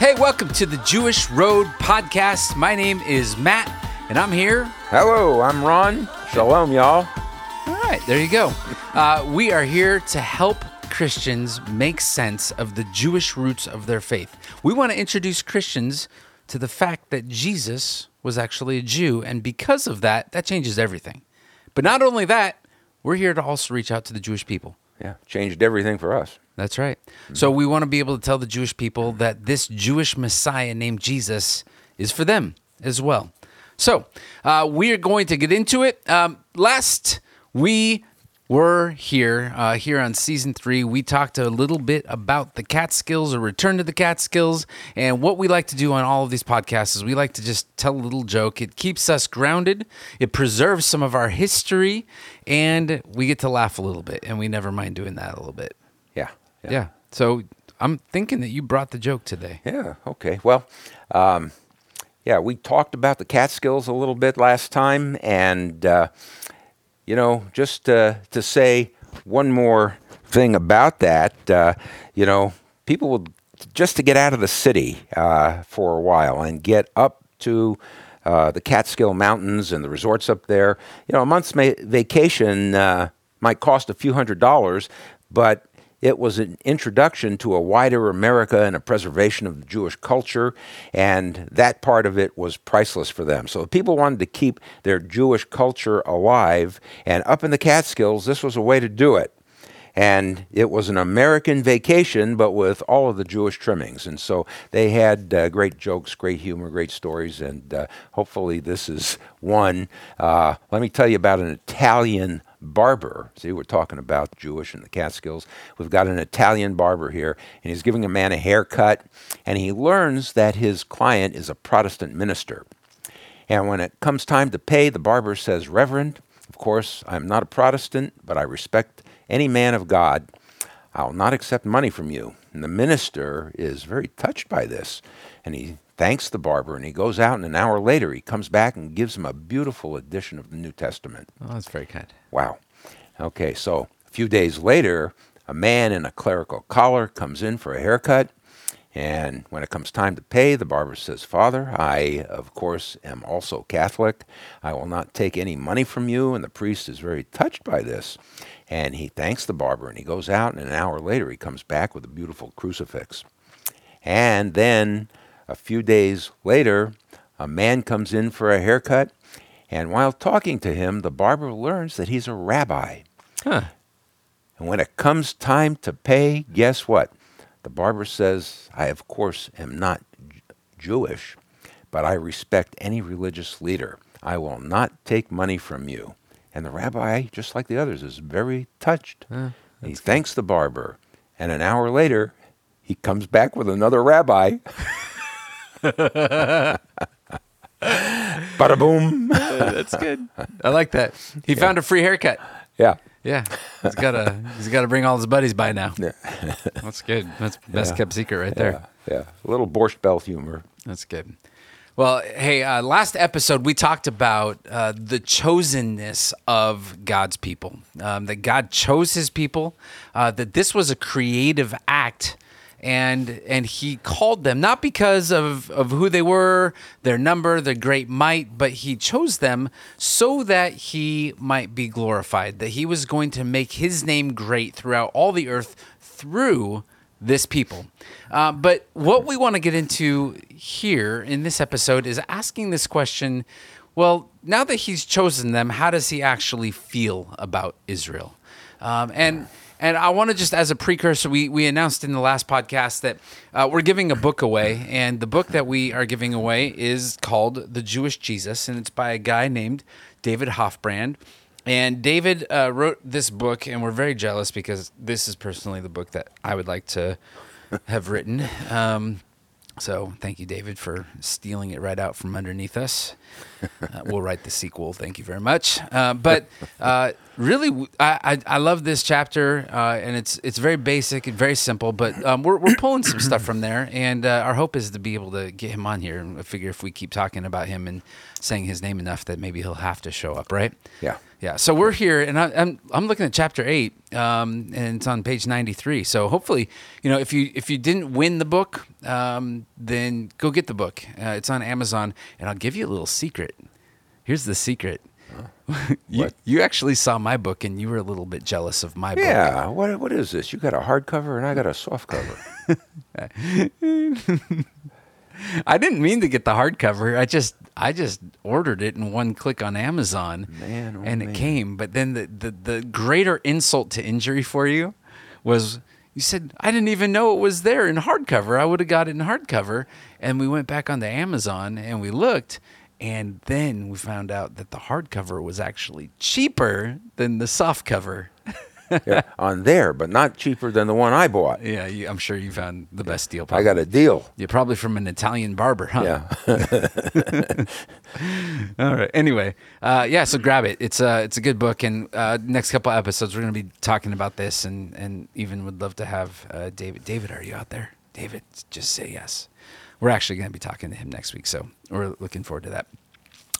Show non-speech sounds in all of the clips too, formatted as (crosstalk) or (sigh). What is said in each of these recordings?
Hey, welcome to the Jewish Road Podcast. My name is Matt, and I'm here. Hello, I'm Ron. Shalom, y'all. All right, there you go. Uh, we are here to help Christians make sense of the Jewish roots of their faith. We want to introduce Christians to the fact that Jesus was actually a Jew, and because of that, that changes everything. But not only that, we're here to also reach out to the Jewish people. Yeah, changed everything for us. That's right. So we want to be able to tell the Jewish people that this Jewish Messiah named Jesus is for them as well. So uh, we are going to get into it. Um, last we were here, uh, here on season three, we talked a little bit about the Catskills or return to the Catskills. And what we like to do on all of these podcasts is we like to just tell a little joke. It keeps us grounded, it preserves some of our history, and we get to laugh a little bit. And we never mind doing that a little bit. Yeah. Yeah. So I'm thinking that you brought the joke today. Yeah, okay. Well, um, yeah, we talked about the Catskills a little bit last time, and, uh, you know, just uh, to say one more thing about that, uh, you know, people would just to get out of the city uh, for a while and get up to uh, the Catskill Mountains and the resorts up there. You know, a month's ma- vacation uh, might cost a few hundred dollars, but it was an introduction to a wider America and a preservation of the Jewish culture, and that part of it was priceless for them. So people wanted to keep their Jewish culture alive, and up in the Catskills, this was a way to do it. And it was an American vacation, but with all of the Jewish trimmings. And so they had uh, great jokes, great humor, great stories, and uh, hopefully this is one. Uh, let me tell you about an Italian barber. See, we're talking about Jewish in the Catskills. We've got an Italian barber here, and he's giving a man a haircut, and he learns that his client is a Protestant minister. And when it comes time to pay, the barber says, Reverend, of course, I'm not a Protestant, but I respect any man of God. I'll not accept money from you. And the minister is very touched by this, and he thanks the barber, and he goes out, and an hour later, he comes back and gives him a beautiful edition of the New Testament. Oh, that's very kind. Wow. Okay, so a few days later, a man in a clerical collar comes in for a haircut. And when it comes time to pay, the barber says, Father, I, of course, am also Catholic. I will not take any money from you. And the priest is very touched by this. And he thanks the barber and he goes out. And an hour later, he comes back with a beautiful crucifix. And then a few days later, a man comes in for a haircut. And while talking to him, the barber learns that he's a rabbi. Huh. And when it comes time to pay, guess what? The barber says, I, of course, am not J- Jewish, but I respect any religious leader. I will not take money from you. And the rabbi, just like the others, is very touched. he thanks the barber. And an hour later, he comes back with another rabbi. (laughs) (laughs) Bada boom. (laughs) That's good. I like that. He found a free haircut. yeah. Yeah. He's got to he's got to bring all his buddies by now. Yeah. (laughs) That's good. That's best kept secret right there. Yeah. Yeah. A little Borscht Belt humor. That's good. Well, hey, uh, last episode we talked about uh, the chosenness of God's people. Um, that God chose His people. Uh, that this was a creative act, and and He called them not because of of who they were, their number, their great might, but He chose them so that He might be glorified. That He was going to make His name great throughout all the earth through this people. Uh, but what we want to get into here in this episode is asking this question well, now that he's chosen them, how does he actually feel about Israel? Um, and and I want to just, as a precursor, we, we announced in the last podcast that uh, we're giving a book away. And the book that we are giving away is called The Jewish Jesus. And it's by a guy named David Hoffbrand. And David uh, wrote this book, and we're very jealous because this is personally the book that I would like to have written. Um, so thank you, David, for stealing it right out from underneath us. Uh, we'll write the sequel. Thank you very much. Uh, but uh, really, I love this chapter, uh, and it's it's very basic and very simple. But um, we're we're pulling some stuff from there, and uh, our hope is to be able to get him on here. And I figure if we keep talking about him and saying his name enough, that maybe he'll have to show up, right? Yeah. Yeah, so we're here, and I, I'm I'm looking at chapter eight, um, and it's on page ninety three. So hopefully, you know, if you if you didn't win the book, um, then go get the book. Uh, it's on Amazon, and I'll give you a little secret. Here's the secret. (laughs) you, What? you actually saw my book, and you were a little bit jealous of my book. Yeah. What what is this? You got a hardcover and I got a soft cover. (laughs) I didn't mean to get the hardcover. I just I just ordered it in one click on Amazon, Man, oh and it came. But then the, the the greater insult to injury for you was you said I didn't even know it was there in hardcover. I would have got it in hardcover, and we went back onto Amazon and we looked. And then we found out that the hardcover was actually cheaper than the soft cover. Yeah, on there, but not cheaper than the one I bought. Yeah, you, I'm sure you found the best deal. I got a deal. You're probably from an Italian barber, huh? Yeah. (laughs) All right. Anyway, uh, yeah. So grab it. It's a it's a good book, and uh, next couple episodes we're going to be talking about this, and and even would love to have uh, David. David, are you out there? David, just say yes. We're actually going to be talking to him next week, so we're looking forward to that.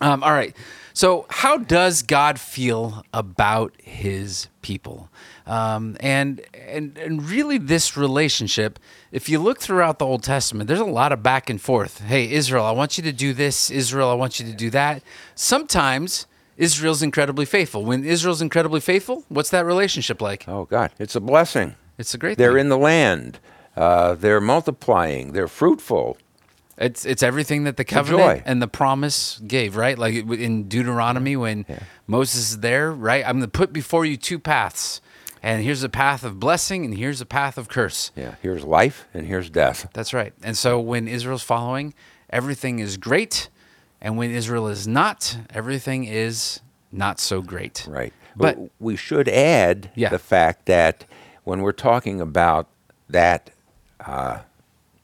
Um, all right. So, how does God feel about His people? Um, and and and really, this relationship. If you look throughout the Old Testament, there's a lot of back and forth. Hey, Israel, I want you to do this. Israel, I want you to do that. Sometimes Israel's incredibly faithful. When Israel's incredibly faithful, what's that relationship like? Oh God, it's a blessing. It's a great. They're thing. in the land. Uh, they're multiplying. They're fruitful. It's it's everything that the covenant and the promise gave, right? Like in Deuteronomy when Moses is there, right? I'm going to put before you two paths. And here's a path of blessing and here's a path of curse. Yeah. Here's life and here's death. That's right. And so when Israel's following, everything is great, and when Israel is not, everything is not so great. Right. But But we should add Yeah. the fact that when we're talking about that uh,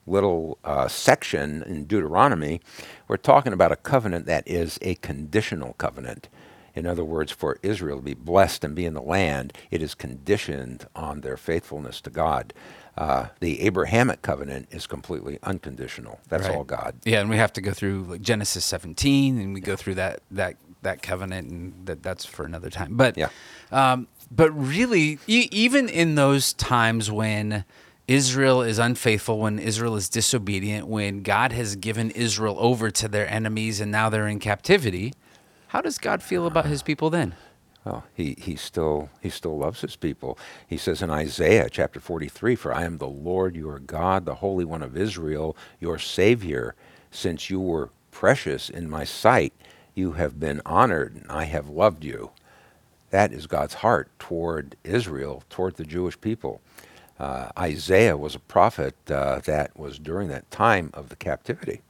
little uh, section in Deuteronomy, we're talking about a covenant that is a conditional covenant. In other words, for Israel to be blessed and be in the land, it is conditioned on their faithfulness to God. Uh, the Abrahamic covenant is completely unconditional. That's Right. all God. Yeah, and we have to go through like Genesis 17, and we go through that that that covenant, and that that's for another time. But Yeah. um, but really, e- even in those times when Israel is unfaithful, when Israel is disobedient, when God has given Israel over to their enemies, and now they're in captivity, how does God feel about His people then? Well, he, he still he still loves his people. He says in Isaiah chapter 43, "For I am the Lord your God, the Holy One of Israel, your Savior. Since you were precious in my sight, you have been honored, and I have loved you." That is God's heart toward Israel, toward the Jewish people. Uh, Isaiah was a prophet uh, that was during that time of the captivity.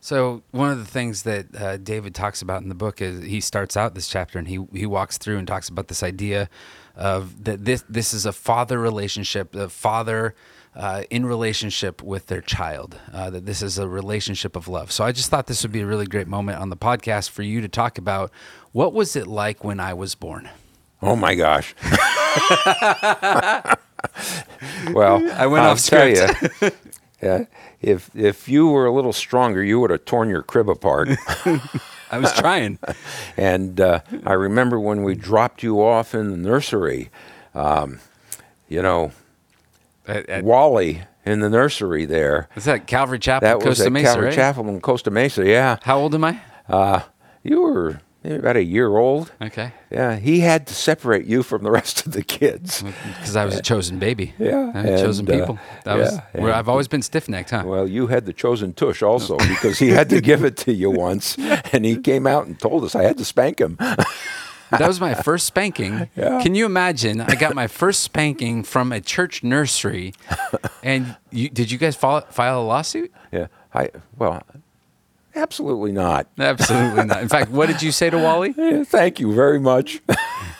So one of the things that uh, David talks about in the book is he starts out this chapter and he he walks through and talks about this idea of that this this is a father relationship, a father uh, in relationship with their child. Uh, that this is a relationship of love. So I just thought this would be a really great moment on the podcast for you to talk about what was it like when I was born. Oh my gosh. (laughs) well, I went I'll off tell script. you, (laughs) yeah, if if you were a little stronger, you would have torn your crib apart. I was trying. (laughs) and uh, I remember when we dropped you off in the nursery. Um, you know, At, at, Wally in the nursery there. was that Calvary Chapel, That was Costa at Mesa, Calvary right? Chapel in Costa Mesa. Yeah, How old am I? uh, you were maybe about a year old. Okay. Yeah, he had to separate you from the rest of the kids. Because I was a (laughs) chosen baby. Yeah, had chosen uh, people. That was yeah, where I've always been stiff necked, huh? Well, you had the chosen tush also (laughs) because he had to give it to you once, (laughs) and he came out and told us I had to spank him. that was my first spanking. Yeah. Can you imagine? I got my first spanking from a church nursery, and you, did you guys file, file a lawsuit? yeah, I well, absolutely not. Absolutely not. In fact, what did you say to Wally? (laughs) Thank you very much. (laughs)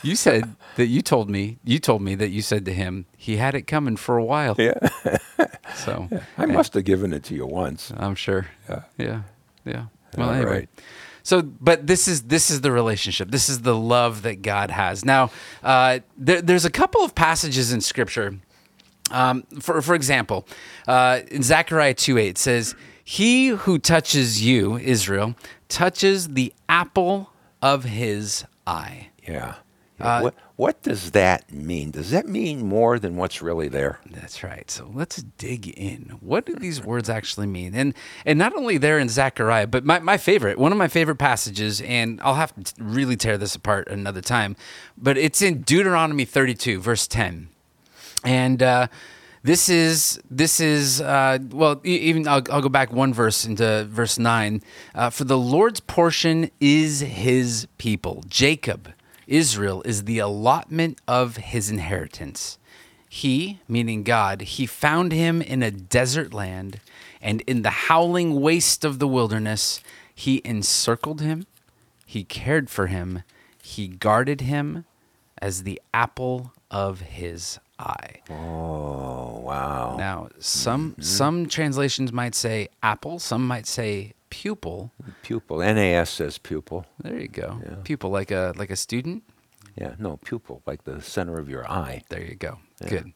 You said that you told me. You told me that you said to him he had it coming for a while. yeah, So (laughs) I must have given it to you once. I'm sure. Yeah. Yeah. Yeah. Well, All anyway. right. So, but this is this is the relationship. This is the love that God has. Now, uh, there, there's a couple of passages in Scripture. Um, for for example, uh, in Zechariah two eight says, "He who touches you, Israel, touches the apple of his eye." Yeah. Uh, what, what does that mean? Does that mean more than what's really there? That's right. So let's dig in. What do these words actually mean? And and not only there in Zechariah, but my, my favorite, one of my favorite passages, and I'll have to really tear this apart another time, but it's in Deuteronomy 32, verse 10. And uh, this is this is uh, well even I'll, I'll go back one verse into verse nine. Uh, For the Lord's portion is His people, Jacob, Israel is the allotment of His inheritance. He, meaning God, He found him in a desert land, and in the howling waste of the wilderness, He encircled him, He cared for him, He guarded him as the apple of His eye. Oh, wow. Now, some some translations might say apple, some might say pupil. Pupil. NAS says pupil. There you go. Pupil like a like a student. Yeah, no, pupil, like the center of your eye. There you go. Good.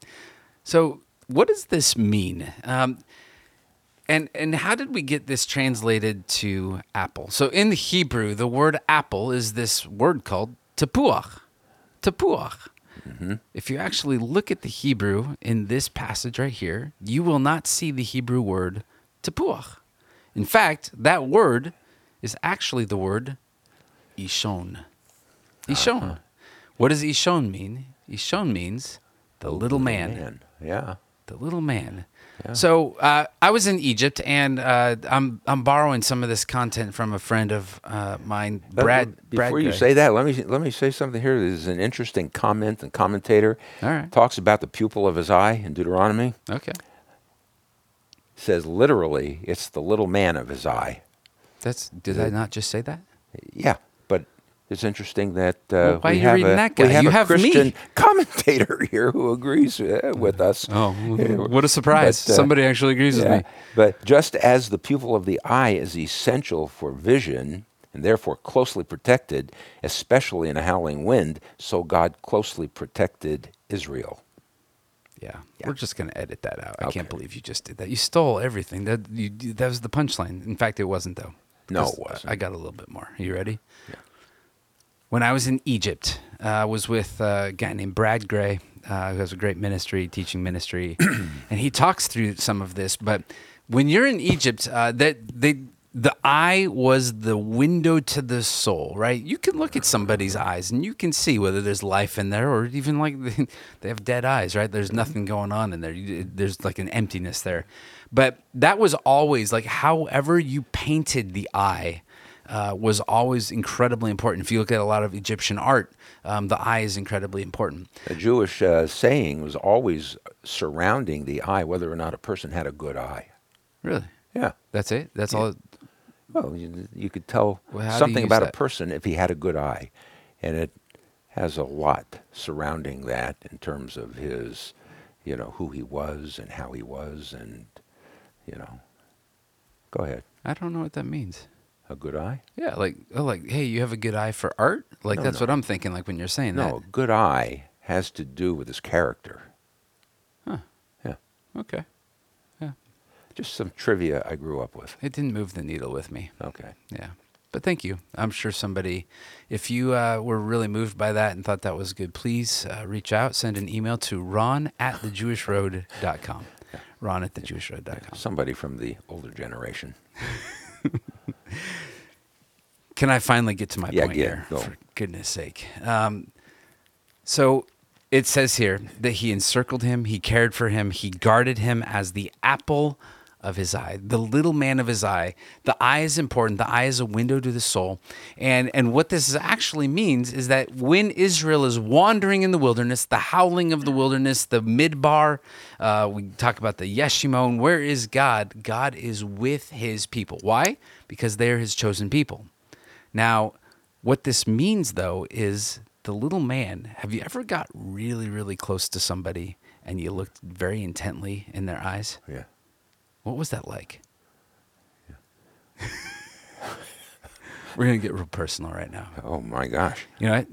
So, what does this mean? Um, and and how did we get this translated to apple? So in the Hebrew, the word apple is this word called tepuach. Tepuach. Mm-hmm. If you actually look at the Hebrew in this passage right here, you will not see the Hebrew word tepuach. In fact, that word is actually the word ishon. Ishon. Uh-huh. What does ishon mean? Ishon means the little man Man, yeah. the little man. So uh, I was in Egypt, and uh, I'm I'm borrowing some of this content from a friend of uh, mine, Brad. Before Brad you Gray. say that, let me let me say something here. There's an interesting comment and commentator All right. talks about the pupil of his eye in Deuteronomy. okay, says literally, it's the little man of his eye. that's did I not just say that? Yeah, it's interesting that uh, Well, we you have a, that we have You a have me. Christian (laughs) commentator here who agrees uh, with us. Oh, what a surprise! But, uh, Somebody actually agrees with me. But just as the pupil of the eye is essential for vision and therefore closely protected, especially in a howling wind, so God closely protected Israel. Yeah, Yeah. we're just gonna edit that out. I can't believe you just did that. You stole everything. That you, that was the punchline. In fact, it wasn't though. No, it wasn't. I got a little bit more. Are you ready? When I was in Egypt, uh, I was with a guy named Brad Gray, uh, who has a great ministry, teaching ministry, (clears throat) and he talks through some of this. But when you're in Egypt, uh, that they the eye was the window to the soul, right? You can look at somebody's eyes and you can see whether there's life in there or even like (laughs) they have dead eyes, right? There's nothing going on in there. There's like an emptiness there. But that was always like, however you painted the eye, uh, was always incredibly important. If you look at a lot of Egyptian art, um, the eye is incredibly important. A Jewish uh, saying was always surrounding the eye, whether or not a person had a good eye. Really, Yeah. that's it. That's all. Well, you, you could tell Well, how do you something about a person if he had a good eye. And it has a lot surrounding that in terms of his, you know, who he was and how he was and, you know. Go ahead. I don't know what that means. A good eye? Yeah, like oh, like hey, you have a good eye for art. Like No, that's no. what I'm thinking. Like when you're saying that. No, a good eye has to do with his character. Huh. Yeah. Okay, Just some trivia I grew up with. it didn't move the needle with me. Okay. Yeah. But thank you. I'm sure somebody, if you uh, were really moved by that and thought that was good, please uh, reach out, send an email to ron at thejewishroad.com. Ron at thejewishroad.com. Somebody from the older generation. (laughs) Can I finally get to my Yeah, point yeah, here? go. For goodness sake. Um, so it says here that he encircled him, he cared for him, he guarded him as the apple of his eye, the little man of his eye. The eye is important. The eye is a window to the soul. And and what this actually means is that when Israel is wandering in the wilderness, the howling of the wilderness, the midbar, uh, we talk about the Yeshimon, where is God? God is with his people. Why? Because they're his chosen people. Now, what this means though is the little man. Have you ever got really, really close to somebody and you looked very intently in their eyes? Yeah. What was that like? (laughs) We're gonna get real personal right now. Oh my gosh. You know,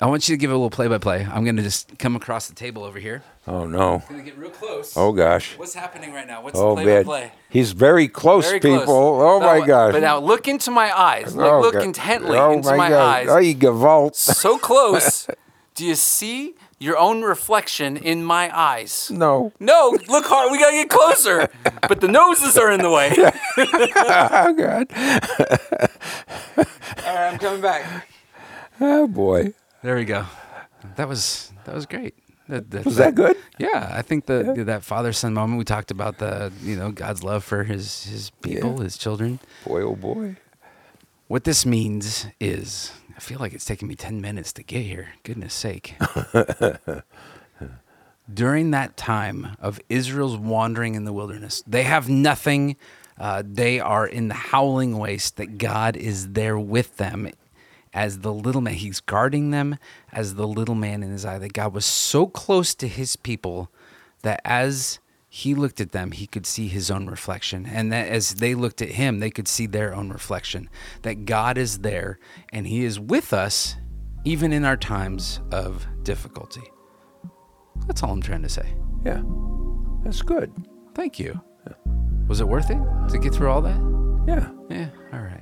I want you to give a little play by play. I'm going to just come across the table over here. Oh no. To get real close. Oh gosh. What's happening right now? What's Oh the play-by-play? He's very close, Very people. close. Oh Now, my gosh. But now look into my eyes. Look, Oh, look intently oh into my, my, eyes. Oh, you gewalt. so close. (laughs) Do you see your own reflection in my eyes? No. No, look hard. We got to get closer. (laughs) But the noses are in the way. Oh God. All right, I'm coming back. Oh boy. There we go. That was that was great. That, Was that good? Yeah, I think the that father son moment we talked about the you know God's love for his his people, Yeah. his children. Boy, oh boy. What this means is, I feel like it's taken me ten minutes to get here. Goodness sake. (laughs) During that time of Israel's wandering in the wilderness, they have nothing. Uh, they are in the howling waste. That God is there with them as the little man. He's guarding them as the little man in his eye. That God was so close to his people that as he looked at them, he could see his own reflection. And that as they looked at him, they could see their own reflection. That God is there and he is with us even in our times of difficulty. That's all I'm trying to say. Yeah. That's good. Thank you. Was it worth it to get through all that? Yeah. Yeah, all right.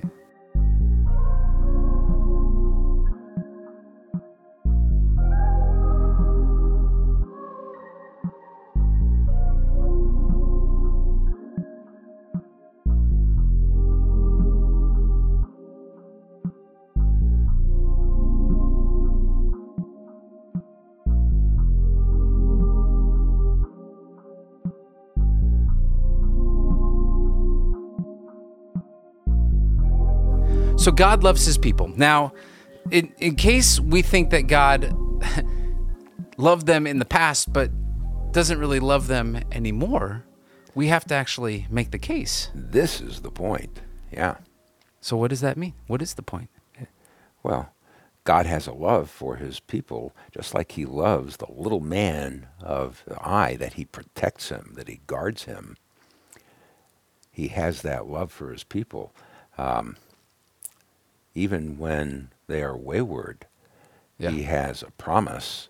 So God loves his people. Now, in, in case we think that God (laughs) loved them in the past but doesn't really love them anymore, we have to actually make the case. This is the point. Yeah. So, what does that mean? What is the point? Well, God has a love for his people, just like he loves the little man of the eye, that he protects him, that he guards him. He has that love for his people. Um, even when they are wayward, Yeah. he has a promise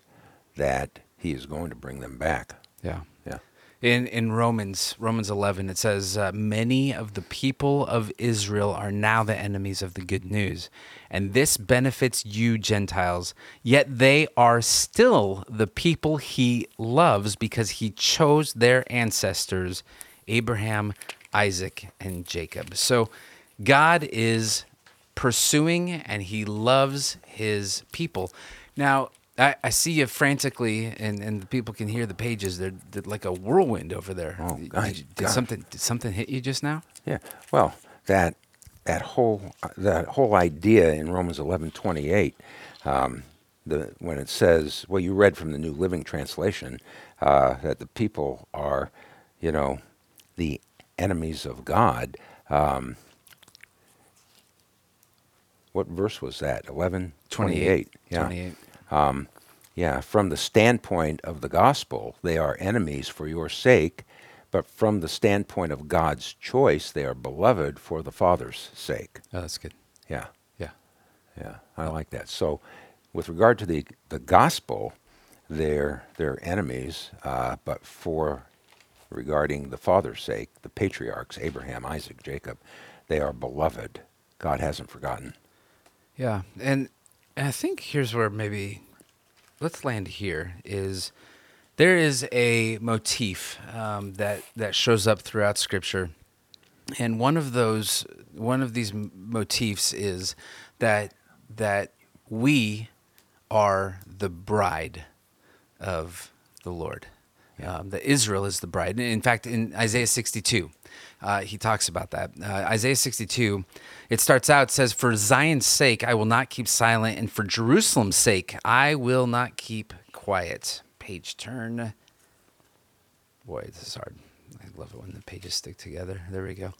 that he is going to bring them back. Yeah. Yeah. In in Romans Romans 11 it says uh, many of the people of Israel are now the enemies of the good news and this benefits you Gentiles yet they are still the people he loves because he chose their ancestors Abraham Isaac and Jacob so God is pursuing and he loves his people now I, I see you frantically, and, and the people can hear the pages. They're, they're like a whirlwind over there. Oh, Did, gosh, did something did something hit you just now? Yeah. Well, that that whole that whole idea in Romans eleven twenty eight, um, the when it says, well, you read from the New Living Translation uh, that the people are, you know, the enemies of God. Um, what verse was that? Eleven twenty eight. Yeah. 28. Yeah, from the standpoint of the gospel, they are enemies for your sake, but from the standpoint of God's choice, they are beloved for the Father's sake. Oh, that's good. Yeah, Yeah. yeah, I like that. So, with regard to the the gospel, they're they're enemies, uh, but for regarding the Father's sake, the patriarchs Abraham, Isaac, Jacob, they are beloved. God hasn't forgotten. Yeah, and, and I think here's where maybe let's land here is there is a motif um, that that shows up throughout Scripture, and one of those one of these motifs is that that we are the bride of the Lord. Um, that Israel is the bride. In fact, in Isaiah 62, uh, he talks about that. Uh, Isaiah 62, it starts out, says, For Zion's sake, I will not keep silent, and for Jerusalem's sake, I will not keep quiet. Page turn. Boy, this is hard. I love it when the pages stick together. There we go.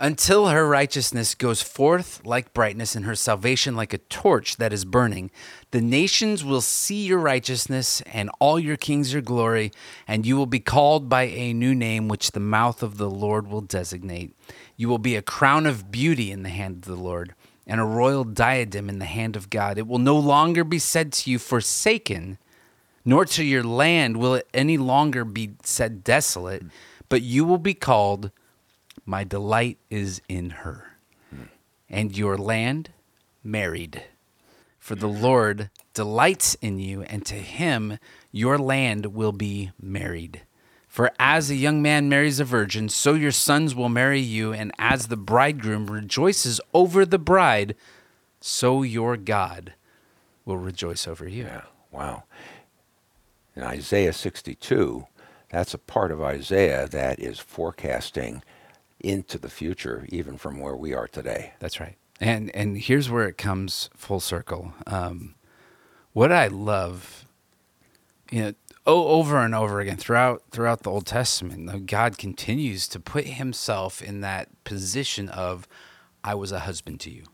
Until her righteousness goes forth like brightness and her salvation like a torch that is burning, the nations will see your righteousness and all your kings your glory, and you will be called by a new name which the mouth of the Lord will designate. You will be a crown of beauty in the hand of the Lord, and a royal diadem in the hand of God. It will no longer be said to you, Forsaken, nor to your land will it any longer be said desolate, but you will be called, My delight is in her, and your land married. For the Lord delights in you, and to him your land will be married. For as a young man marries a virgin, so your sons will marry you, and as the bridegroom rejoices over the bride, so your God will rejoice over you. Yeah. Wow. In Isaiah 62, that's a part of Isaiah that is forecasting into the future, even from where we are today. That's right. And and here's where it comes full circle. Um, what I love, you know, over and over again throughout throughout the Old Testament, God continues to put Himself in that position of, "I was a husband to you."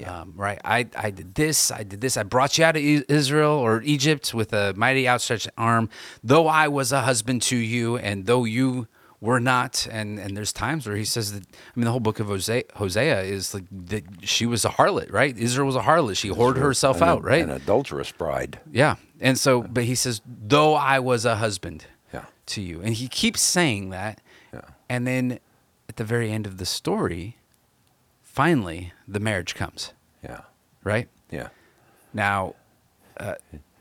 Yeah. Um, right. I, I did this. I did this. I brought you out of Israel or Egypt with a mighty outstretched arm. Though I was a husband to you, and though you were not. And and there's times where he says that. I mean, the whole book of Hosea, Hosea is like that. She was a harlot, right? Israel was a harlot. She whored herself An- out, right? An adulterous bride. Yeah. And so, but he says, though I was a husband Yeah. to you. And he keeps saying that. Yeah. And then at the very end of the story, finally, the marriage comes, Yeah. right? Yeah. Now, uh,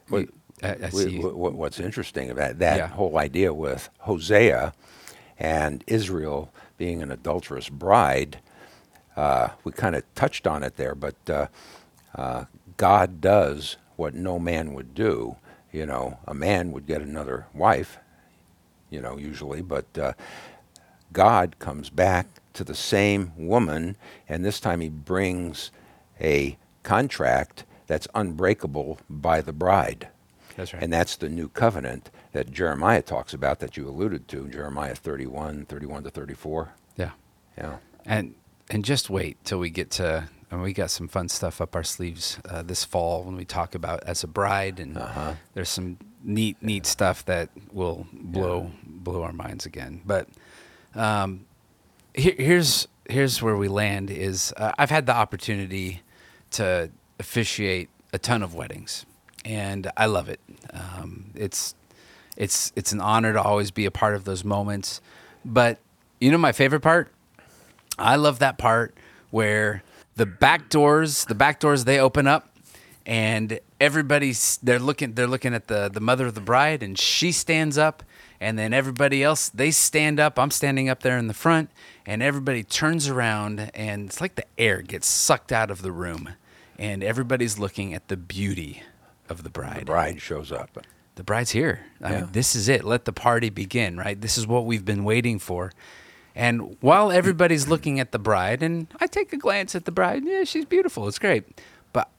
What- you- I, I see. you. wh- wh- what's interesting about that Yeah. whole idea with Hosea and Israel being an adulterous bride, uh, we kind of touched on it there, but uh, uh, God does what no man would do. You know, a man would get another wife, you know, usually, but uh, God comes back to the same woman, and this time he brings a contract that's unbreakable by the bride. That's right. And that's the new covenant that Jeremiah talks about that you alluded to, Jeremiah 31, 31 to 34. yeah. Yeah. And and just wait till we get to. And we got some fun stuff up our sleeves uh, this fall when we talk about as a bride, and Uh-huh. there's some neat, neat stuff that will blow blow our minds again. But um, here, here's here's where we land. Is uh, I've had the opportunity to officiate a ton of weddings, and I love it. Um, it's it's it's an honor to always be a part of those moments. But you know my favorite part? I love that part where the back doors, the back doors they open up and everybody's they're looking they're looking at the the mother of the bride and she stands up and then everybody else they stand up. I'm standing up there in the front and everybody turns around and it's like the air gets sucked out of the room and everybody's looking at the beauty of the bride The bride shows up. the bride's here. I Yeah. mean, this is it. Let the party begin, right? This is what we've been waiting for. And while everybody's looking at the bride, and I take a glance at the bride, yeah, she's beautiful. It's great. But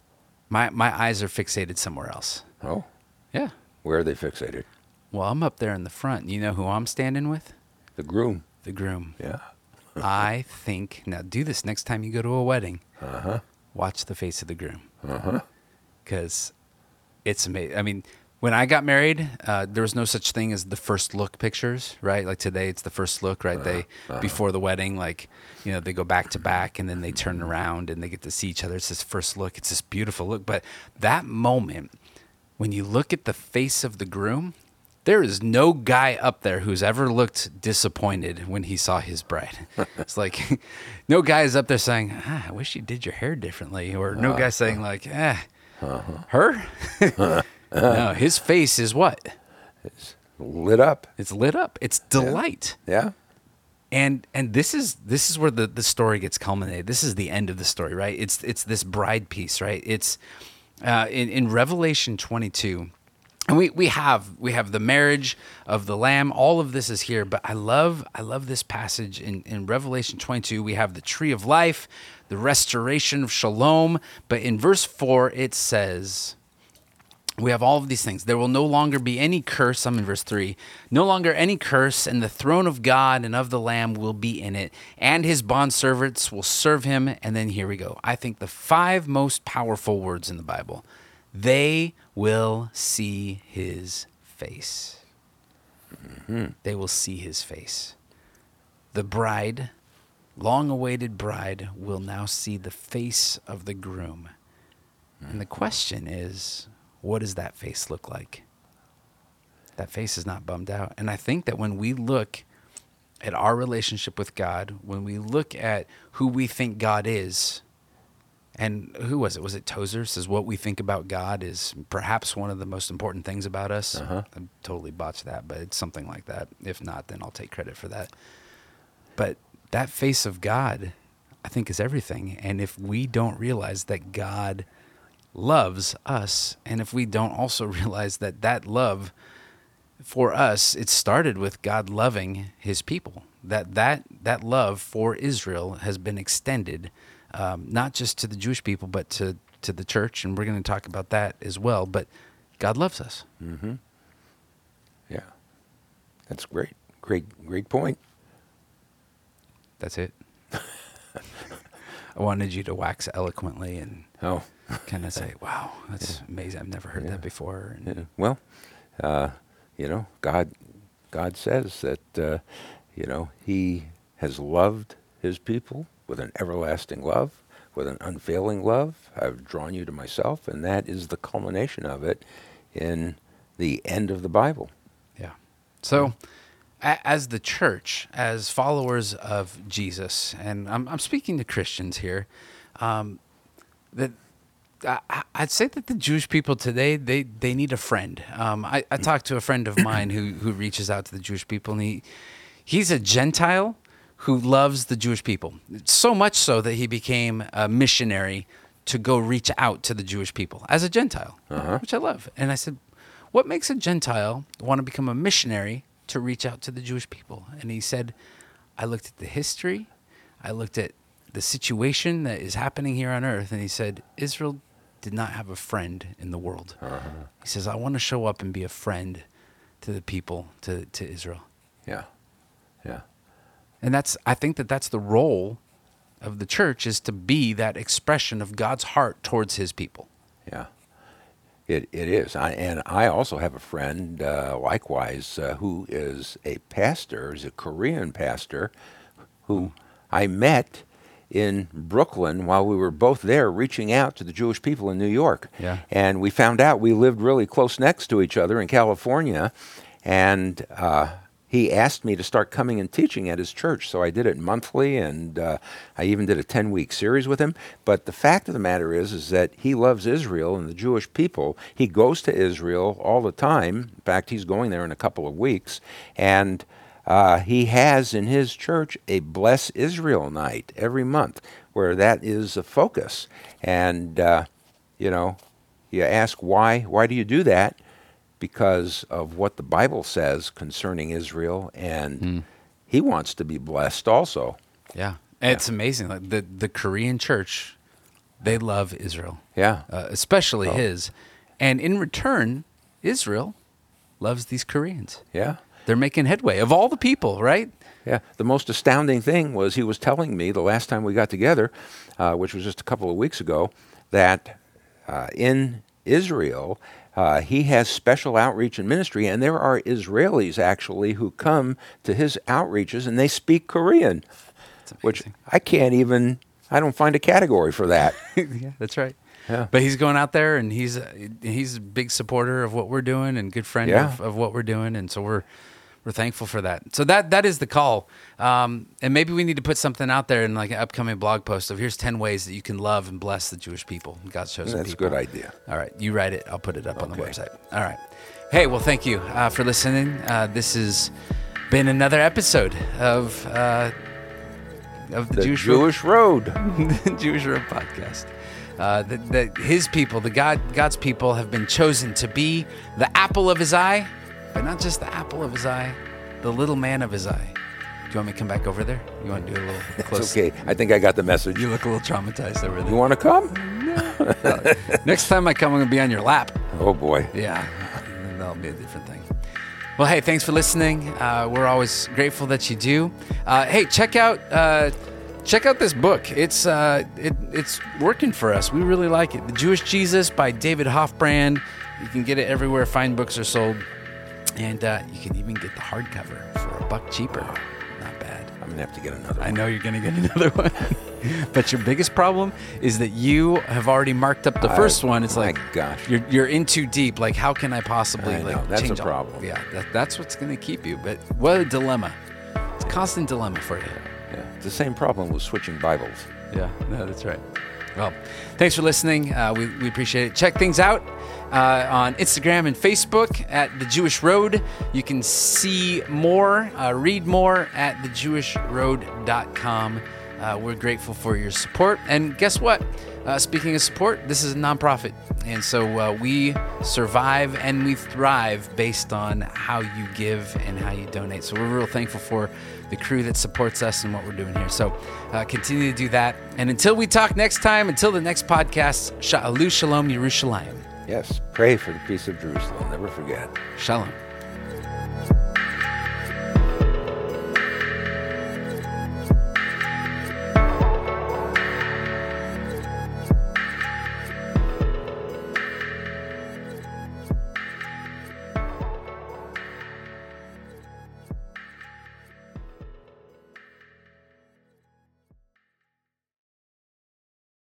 my, my eyes are fixated somewhere else. Oh, Yeah. where are they fixated? Well, I'm up there in the front. You know who I'm standing with? The groom. The groom. Yeah. (laughs) I think, now do this next time you go to a wedding. Uh huh. Watch the face of the groom. Uh huh. because it's amazing. I mean, when I got married, uh, there was no such thing as the first look pictures, right? Like today, it's the first look, right? They before the wedding, like you know, they go back to back and then they turn around and they get to see each other. It's this first look. It's this beautiful look. But that moment, when you look at the face of the groom, there is no guy up there who's ever looked disappointed when he saw his bride. (laughs) it's like no guy is up there saying, ah, "I wish you did your hair differently," or no guy saying like, "Ah." Her? (laughs) no, his face is what? It's Lit up. It's lit up. It's delight. Yeah. And and this is this is where the, the story gets culminated. This is the end of the story, right? It's it's this bride piece, right? It's uh, in in Revelation 22. And we, we have we have the marriage of the lamb. All of this is here, but I love I love this passage in, in Revelation 22. We have the tree of life, the restoration of shalom. But in verse 4, it says, we have all of these things. There will no longer be any curse. I'm in verse 3. No longer any curse, and the throne of God and of the Lamb will be in it, and his bondservants will serve him. And then here we go. I think the five most powerful words in the Bible they will see his face. Mm-hmm. They will see his face. The bride long awaited bride will now see the face of the groom. And the question is, what does that face look like? That face is not bummed out. And I think that when we look at our relationship with God, when we look at who we think God is, and who was it? Was it Tozer? Says what we think about God is perhaps one of the most important things about us. Uh-huh. I totally botched that, but it's something like that. If not, then I'll take credit for that. But that face of God, I think, is everything. And if we don't realize that God loves us, and if we don't also (laughs) realize that that love for us, it started with God loving His people. That that that love for Israel has been extended, um, not just to the Jewish people, but to to the church, and we're going to talk about that as well. But God loves us. Yeah. That's great. Great, great point. That's it. I wanted you to wax eloquently and Oh, kind of say, "Wow, that's amazing! I've never heard that before." And yeah. well, uh, you know, God, God says that, uh, you know, He has loved His people with an everlasting love, with an unfailing love. I've drawn you to myself, and that is the culmination of it in the end of the Bible. Yeah. So, as the church, as followers of Jesus, and I'm, I'm speaking to Christians here, um, that I- I'd say that the Jewish people today they they need a friend. Um, I, I talked to a friend of mine who who reaches out to the Jewish people, and he he's a Gentile who loves the Jewish people so much so that he became a missionary to go reach out to the Jewish people as a Gentile, uh-huh. which I love. And I said, "What makes a Gentile want to become a missionary to reach out to the Jewish people?" And he said, "I looked at the history, I looked at the situation that is happening here on earth, and he said Israel did not have a friend in the world. Uh-huh. He says, "I want to show up and be a friend to the people, to to Israel." Yeah, yeah, And that's I think that that's the role of the church is to be that expression of God's heart towards his people. yeah. It it is, I, and I also have a friend, uh, likewise, uh, who is a pastor, is a Korean pastor, who I met in Brooklyn while we were both there, reaching out to the Jewish people in New York. Yeah. And we found out we lived really close next to each other in California, and uh, he asked me to start coming and teaching at his church. So I did it monthly, and uh, I even did a ten-week series with him. But the fact of the matter is, is that he loves Israel and the Jewish people. He goes to Israel all the time. In fact, he's going there in a couple of weeks, and uh, he has in his church a Bless Israel night every month, where that is a focus. And uh, you know, you ask why? Why do you do that? Because of what the Bible says concerning Israel, and he wants to be blessed also. Yeah. And It's amazing. Like the the Korean church, they love Israel. Yeah. Uh, especially Oh. his. And in return, Israel loves these Koreans. Yeah. They're making headway of all the people, right? Yeah, the most astounding thing was he was telling me the last time we got together, uh, which was just a couple of weeks ago, that uh, in Israel uh, he has special outreach and ministry, and there are Israelis actually who come to his outreaches and they speak Korean, which. I can't even. I don't find a category for that. (laughs) yeah, that's right. Yeah. But he's going out there and he's a, he's a big supporter of what we're doing and good friend Yeah. of, of what we're doing and so we're we're thankful for that. So that that is the call. Um, and maybe we need to put something out there in like an upcoming blog post of here's 10 ways that you can love and bless the Jewish people, God's chosen people. That's a good idea. All right, you write it. I'll put it up on the website. All right. Hey, well, thank you uh, for listening. Uh, this has been another episode of uh, of the, The Jewish, Road- Jewish Road. (laughs) the Jewish Road podcast. Uh, that, that his people, the God, God's people, have been chosen to be the apple of His eye, but not just the apple of His eye, the little man of His eye. Do you want me to come back over there? You want to do a little It's close? okay. I think I got the message. You look a little traumatized over there. You want to come? No. (laughs) Next time I come, I'm gonna be on your lap. Oh boy. Yeah, that'll be a different thing. Well, hey, thanks for listening. Uh, we're always grateful that you do. Uh, hey, check out uh, check out this book. It's uh, it, it's working for us. We really like it. The Jewish Jesus by David Hoffbrand. You can get it everywhere fine books are sold, and uh, you can even get the hardcover for a buck cheaper. Not bad. I'm I'm gonna have to get another. one. I know you're going to get (laughs) another one. (laughs) but your biggest problem is that you have already marked up the I- first one. It's my like, gosh. you're, you're in too deep. Like, how can I possibly I like know, that's a change all- problem. Yeah, that, that's what's going to keep you. But what a dilemma. It's a constant dilemma for you. Yeah, it's the same problem with switching Bibles. Yeah, no, that's right. Well, thanks for listening. Uh, we, we appreciate it. Check things out uh, on Instagram and Facebook at The Jewish Road. You can see more, uh, read more at thejewishroad.com. Uh, we're grateful for your support. And guess what? Uh, speaking of support, this is a nonprofit. And so uh, we survive and we thrive based on how you give and how you donate. So we're real thankful for the crew that supports us and what we're doing here. So uh, continue to do that. And until we talk next time, until the next podcast, Sha'alu Shalom Yerushalayim. Yes, pray for the peace of Jerusalem. Never forget. Shalom.